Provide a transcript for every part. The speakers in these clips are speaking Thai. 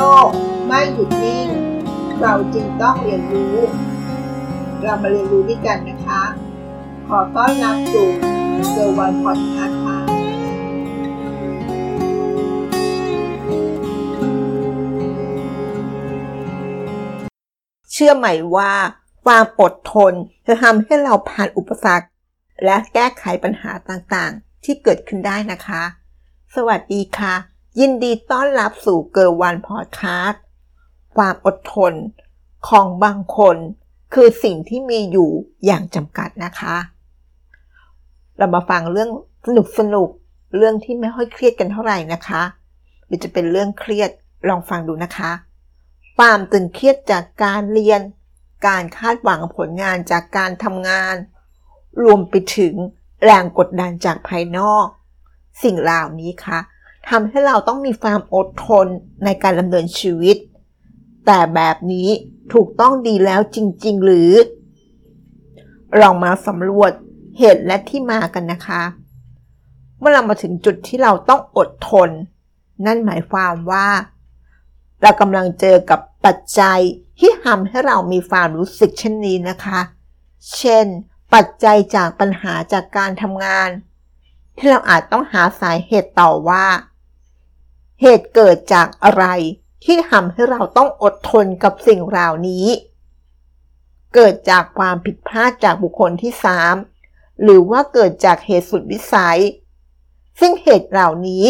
ลกไม่หยุดนิ่ง เราจึงต้องเรียนรู้ เรามาเรียนรู้ด้วยกันนะคะ ขอต้อนรับสู่เซอร์วันพอดคาส์ค่ะเชื่อไหมว่าความอดทนจะทำให้เราผ่านอุปสรรค และแก้ไขปัญหาต่างๆ ที่เกิดขึ้นได้นะคะ สวัสดีค่ะ ยินดีต้อนรับสู่เกิร์วันพอดคาสต์ความอดทนของบางคน คือสิ่งที่มีอยู่อย่างจำกัดนะคะ เรามาฟังเรื่องสนุกสนุกเรื่องที่ไม่ค่อยเครียดกันเท่าไหร่นะคะ หรือจะเป็นเรื่องเครียดลองฟังดูนะคะความตึงเครียดจากการเรียน การคาดหวังผลงานจากการทำงาน รวมไปถึงแรงกดดันจากภายนอก สิ่งเหล่านี้คะ่ะ ทำให้เราต้องมีความอดทนในการดำเนินชีวิต แต่แบบนี้ถูกต้องดีแล้วจริง ๆ หรือ ลองมาสำรวจเหตุและที่มากันนะคะ เมื่อเรามาถึงจุดที่เราต้องอดทน นั่นหมายความว่า เรากำลังเจอกับปัจจัยที่ทำให้เรามีความรู้สึกเช่นนี้นะคะ เช่น ปัจจัยจากปัญหาจากการทำงาน ที่เราอาจต้องหาสาเหตุต่อว่า เหตุเกิดจากอะไรที่ทำให้เราต้องอดทนกับสิ่งเหล่านี้ เกิดจากความผิดพลาดจากบุคคลที่3หรือว่าเกิดจากเหตุสุดวิสัย ซึ่งเหตุเหล่านี้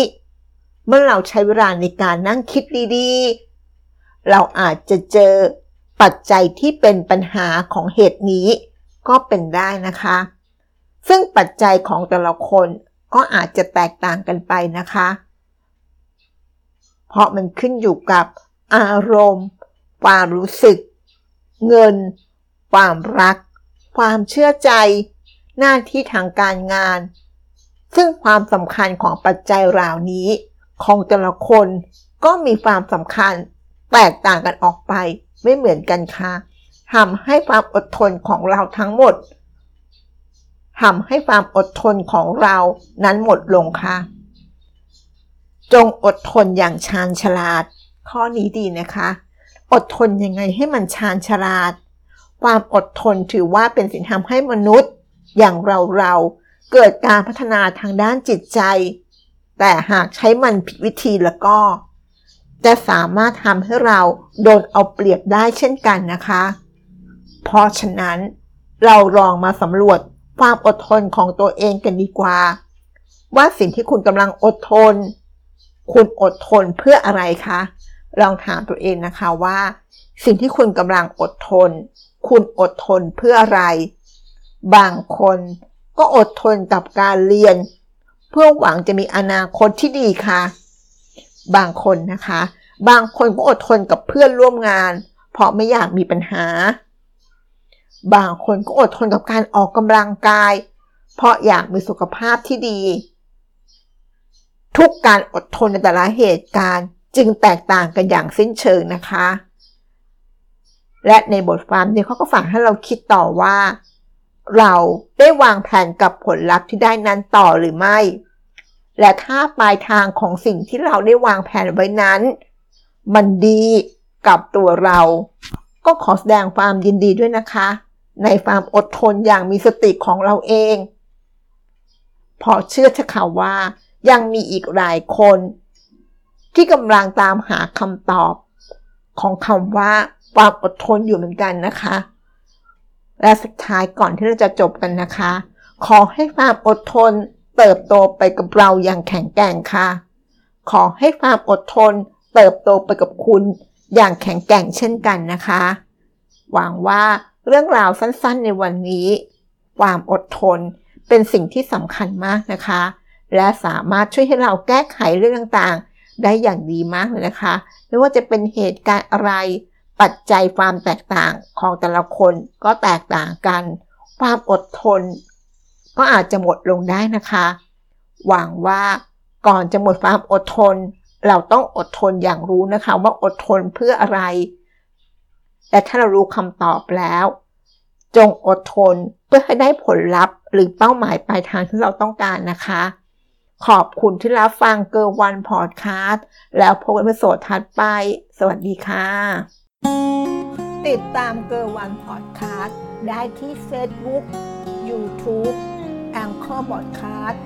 เมื่อเราใช้เวลาในการนั่งคิดดีๆ เราอาจจะเจอปัจจัยที่เป็นปัญหาของเหตุนี้ ก็เป็นได้นะคะ ซึ่งปัจจัยของแต่ละคนก็อาจจะแตกต่างกันไปนะคะ เพราะมันขึ้นอยู่กับอารมณ์ ความรู้สึก เงิน ความรัก ความเชื่อใจ หน้าที่ทางการงาน ซึ่งความสำคัญของปัจจัยเหล่านี้ ของแต่ละคนก็มีความสำคัญแตกต่างกันออกไปไม่เหมือนกันค่ะทำให้ความอดทนของเราทั้งหมดทำให้ความอดทนของเรานั้นหมดลงค่ะ จงอดทนอย่างชาญฉลาด ข้อนี้ดีนะคะ อดทนยังไงให้มันชาญฉลาด ความอดทนถือว่าเป็นสิ่งทำให้มนุษย์ อย่างเราเราเกิดการพัฒนาทางด้านจิตใจ แต่หากใช้มันผิดวิธีแล้วก็ จะสามารถทำให้เราโดนเอาเปรียบได้เช่นกันนะคะ เพราะฉะนั้นเราลองมาสำรวจความอดทนของตัวเองกันดีกว่า ว่าสิ่งที่คุณกำลังอดทน คุณอดทนเพื่ออะไรคะ ลองถามตัวเองนะคะว่า สิ่งที่คุณกำลังอดทน คุณอดทนเพื่ออะไร บางคนก็อดทนกับการเรียน เพื่อหวังจะมีอนาคตที่ดีค่ะ บางคนนะคะ บางคนก็อดทนกับเพื่อนร่วมงาน เพราะไม่อยากมีปัญหา บางคนก็อดทนกับการออกกำลังกาย เพราะอยากมีสุขภาพที่ดี ทุกการอดทนในแต่ละเหตุการณ์จึงแตกต่างกันอย่างสิ้นเชิงนะคะ และในบทความนี้เขาก็ฝากให้เราคิดต่อว่า เราได้วางแผนกับผลลัพธ์ที่ได้นั้นต่อหรือไม่ และถ้าปลายทางของสิ่งที่เราได้วางแผนไว้นั้น มันดีกับตัวเรา ก็ขอแสดงความยินดีด้วยนะคะ ในความอดทนอย่างมีสติของเราเอง พอเชื่อเถอะค่ะว่า ยังมีอีกหลายคน ที่กำลังตามหาคำตอบ ของคำว่าความอดทนอยู่เหมือนกันนะคะ และสุดท้ายก่อนที่เราจะจบกันนะคะ ขอให้ความอดทนเติบโตไปกับเราอย่างแข็งแกร่งค่ะ ขอให้ความอดทนเติบโตไปกับคุณอย่างแข็งแกร่งเช่นกันนะคะ หวังว่าเรื่องราวสั้นๆในวันนี้ ความอดทนเป็นสิ่งที่สำคัญมากนะคะ และสามารถช่วยให้เราแก้ไขเรื่องต่างๆ ได้อย่างดีมากเลยนะคะ ไม่ว่าจะเป็นเหตุการณ์อะไร ปัจจัยความแตกต่างของแต่ละคนก็แตกต่างกัน ความอดทน ก็อาจจะหมดลงได้นะคะ หวังว่าก่อนจะหมดความอดทน เราต้องอดทนอย่างรู้นะคะ ว่าอดทนเพื่ออะไร และถ้าเรารู้คำตอบแล้ว จงอดทนเพื่อให้ได้ผลลัพธ์หรือเป้าหมายปลายทางที่เราต้องการนะคะ ขอบคุณที่รับฟังเกอร์วันพอดคาสต์แล้วพบกันใน episode ถัดไป สวัสดีค่ะ ติดตามเกอร์วันพอดคาสต์ได้ที่ Facebook YouTube Anchor Podcast